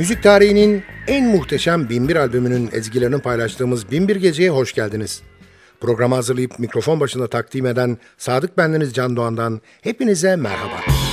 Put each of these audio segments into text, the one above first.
Müzik tarihinin en muhteşem Binbir albümünün ezgilerini paylaştığımız Binbir Gece'ye hoş geldiniz. Programı hazırlayıp mikrofon başında takdim eden Sadık Bendeniz Can Doğan'dan hepinize merhaba. Merhaba.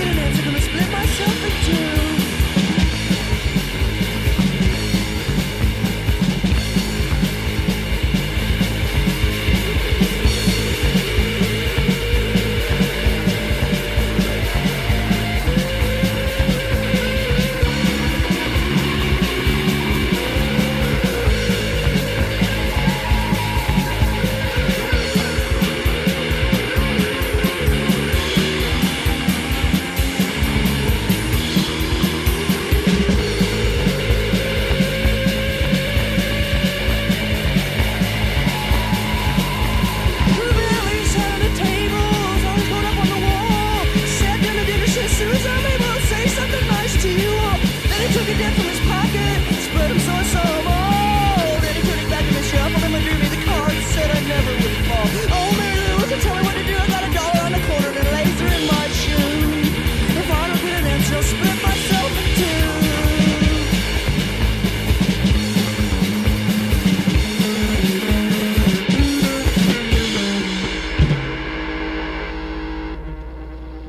couldn't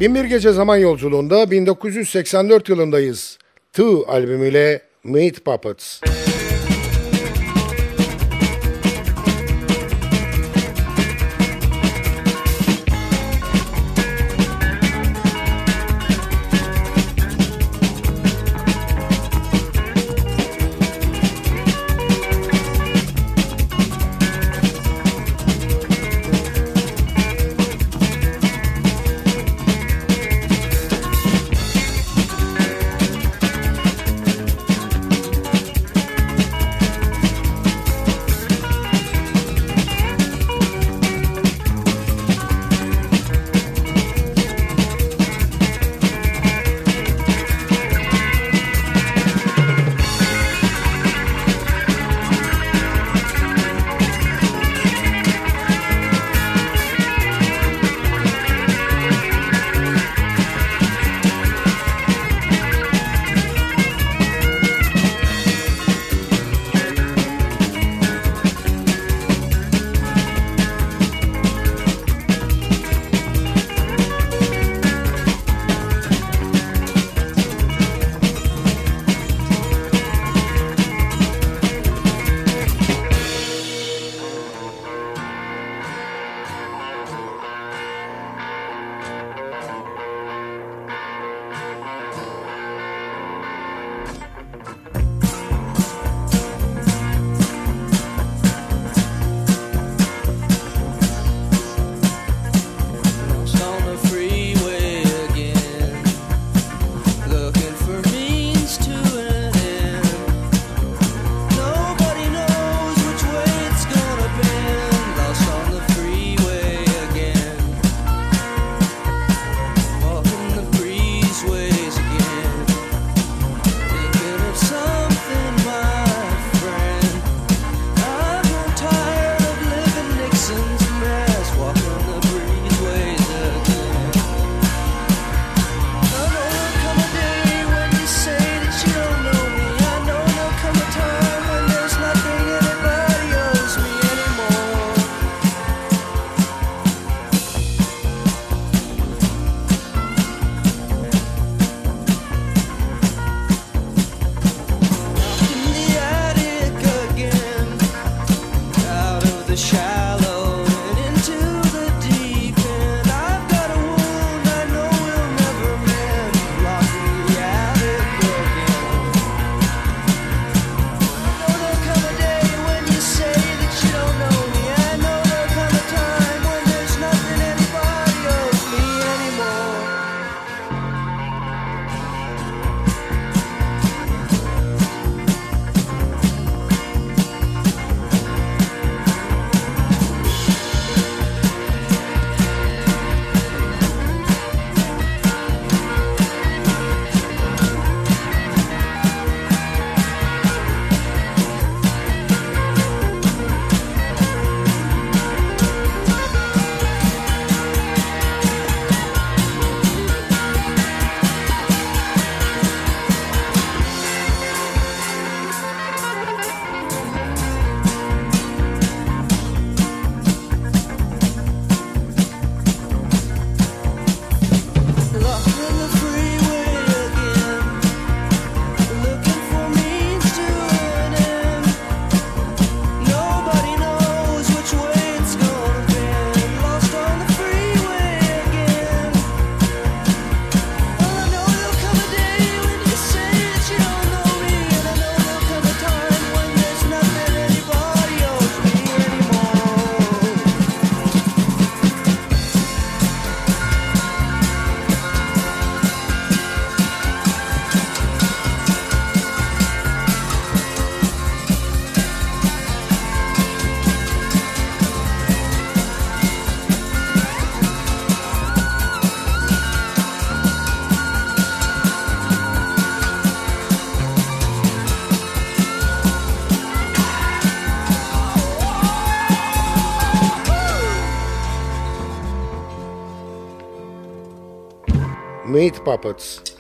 Binbir Gece Zaman Yolculuğunda 1984 yılındayız. Tığ albümüyle Meat Puppets. Müzik puppets.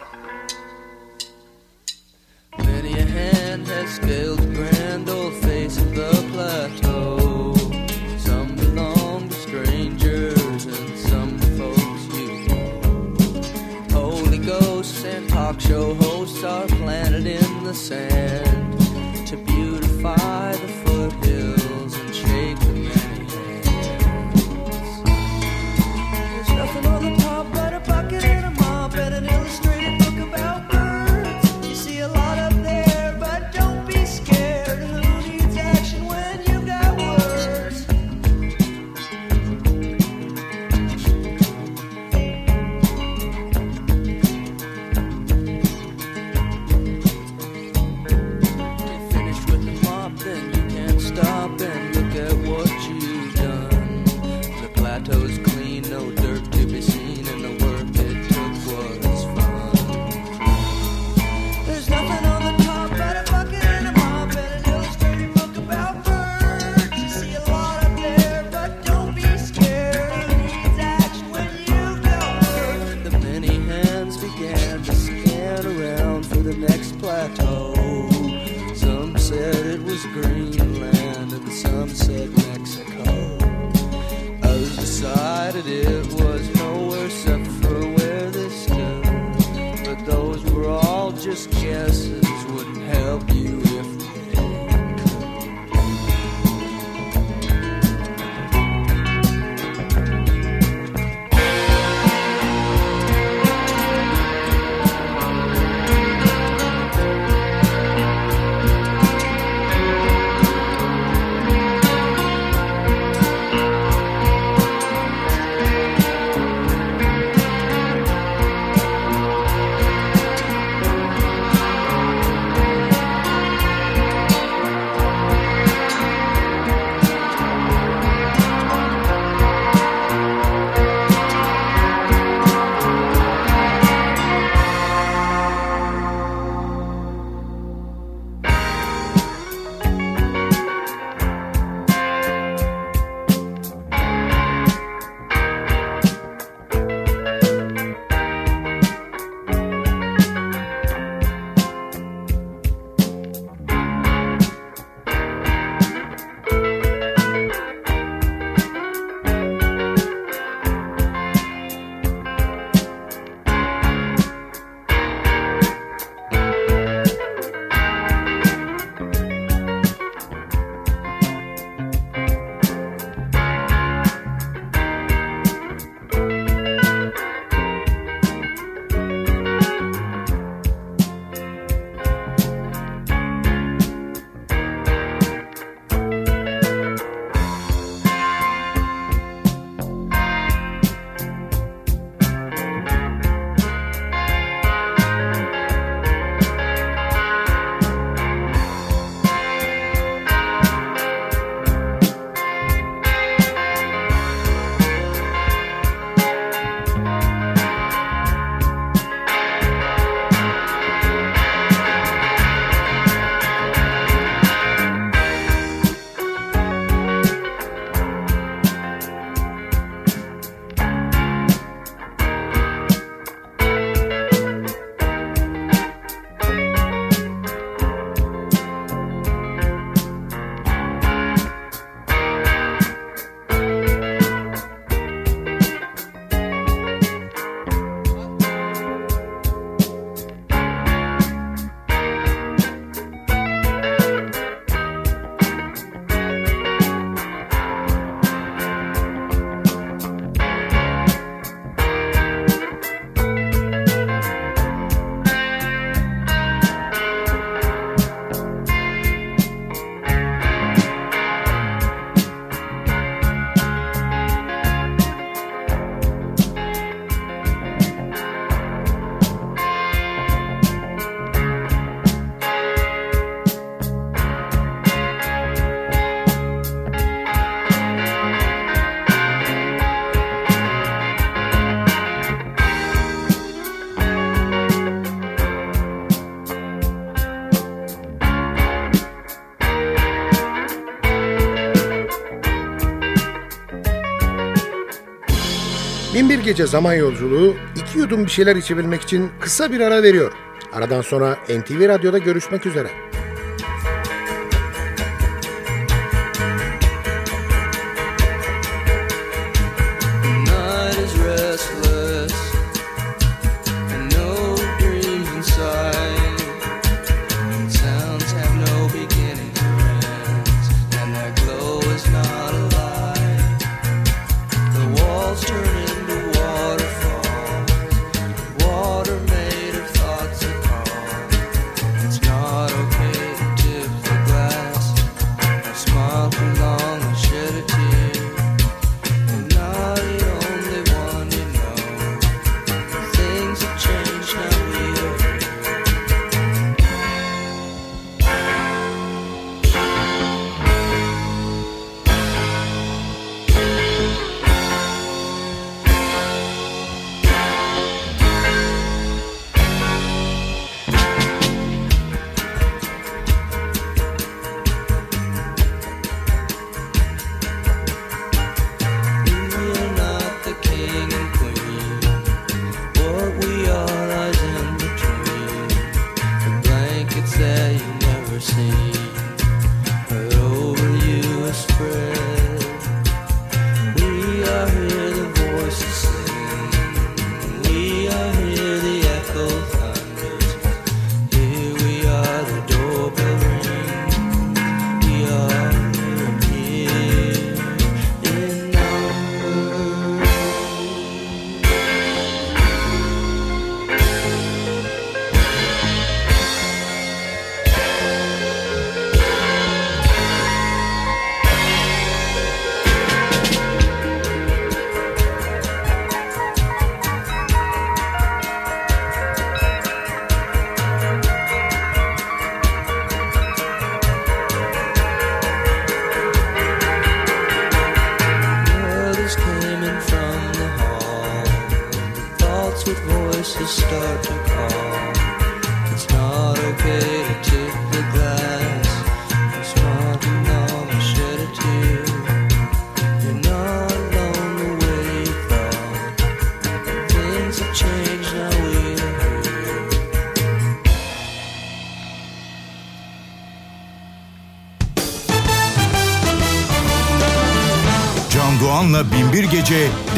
bir gece zaman yolculuğu iki yudum bir şeyler içebilmek için kısa bir ara veriyor. Aradan sonra NTV Radyo'da görüşmek üzere.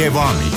devam ediyor.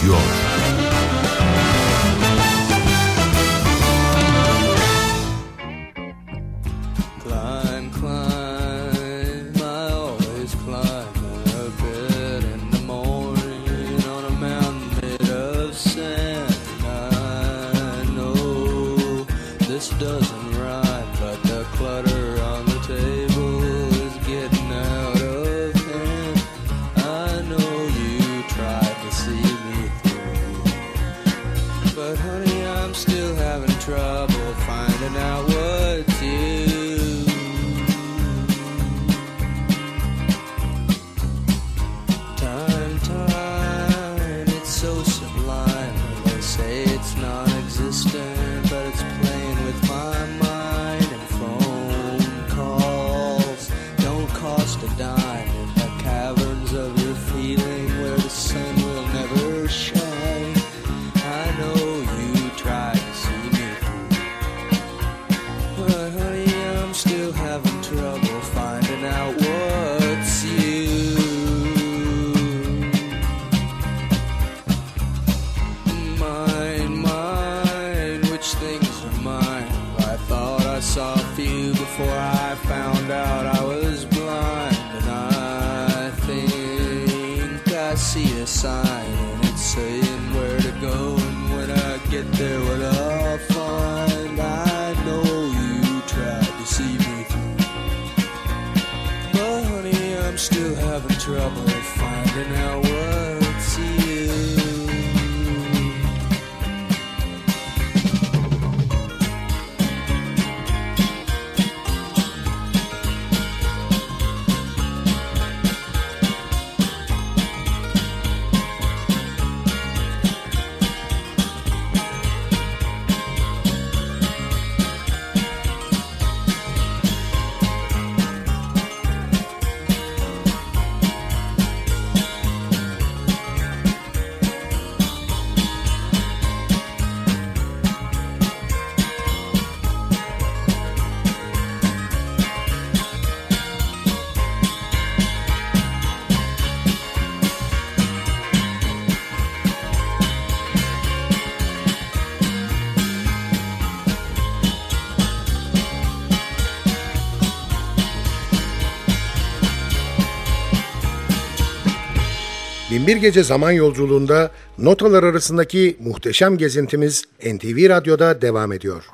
Bir Gece Zaman Yolculuğunda notalar arasındaki muhteşem gezintimiz NTV Radyo'da devam ediyor.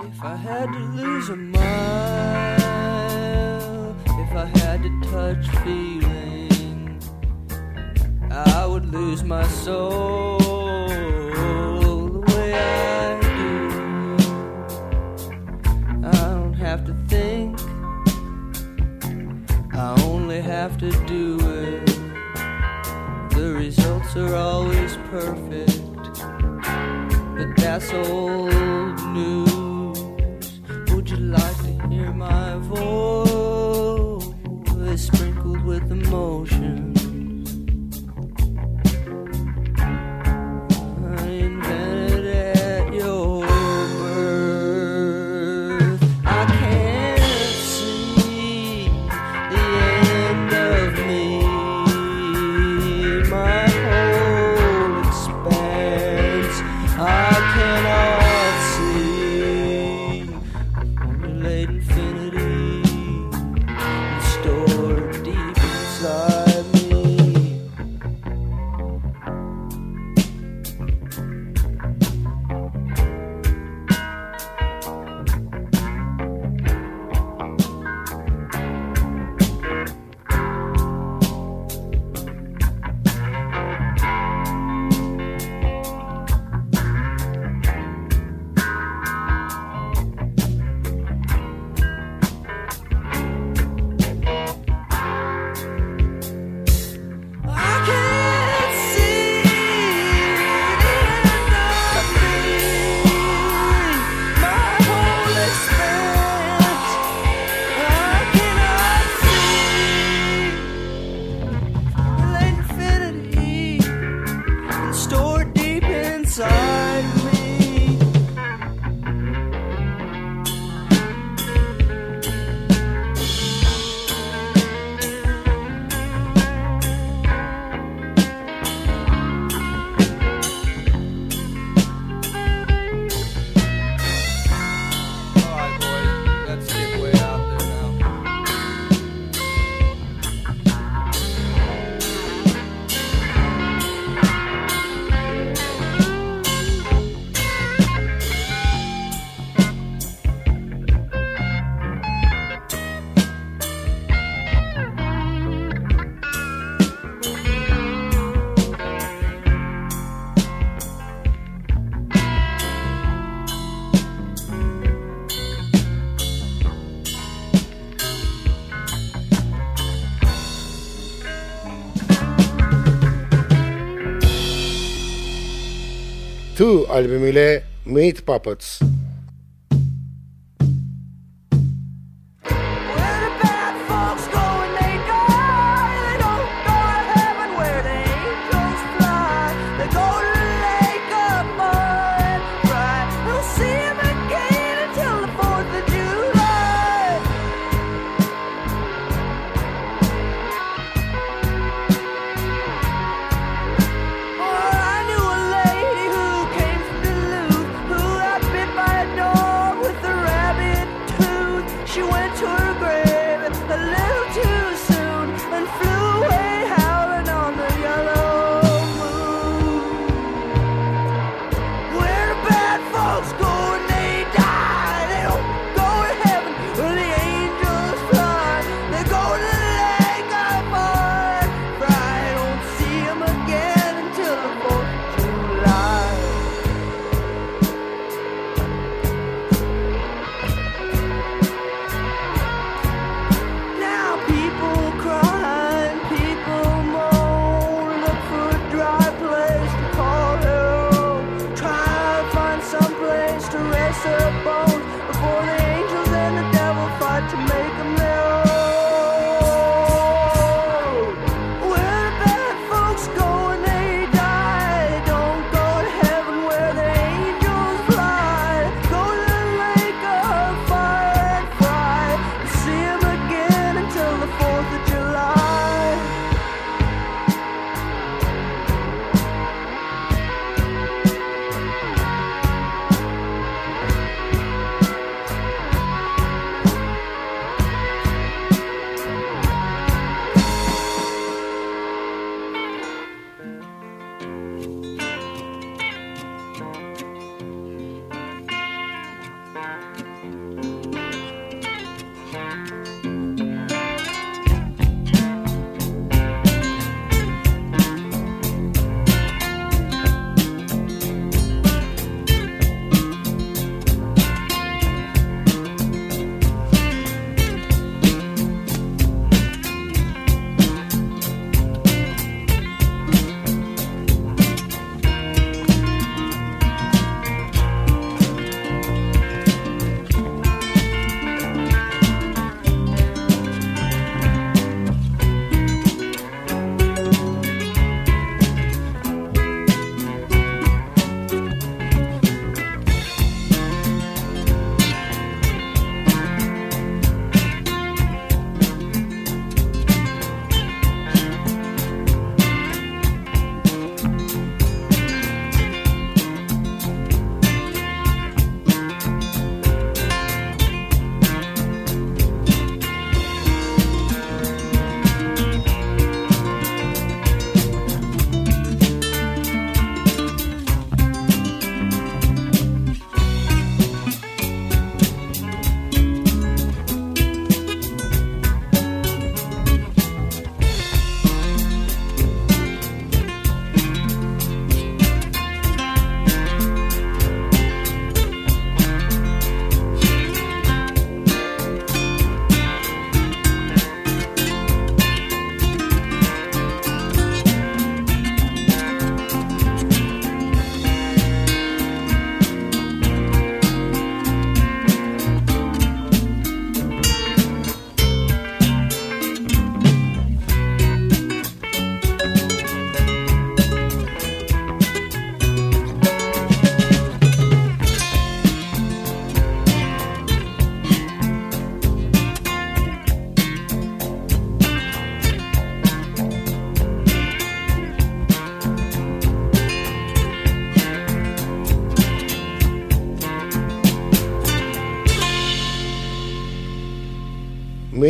Have to do. are always perfect, but that's old news. Would you like? Two albümüyle Meat Puppets.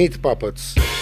Meat Puppets.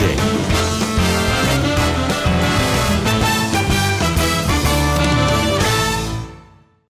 Magic.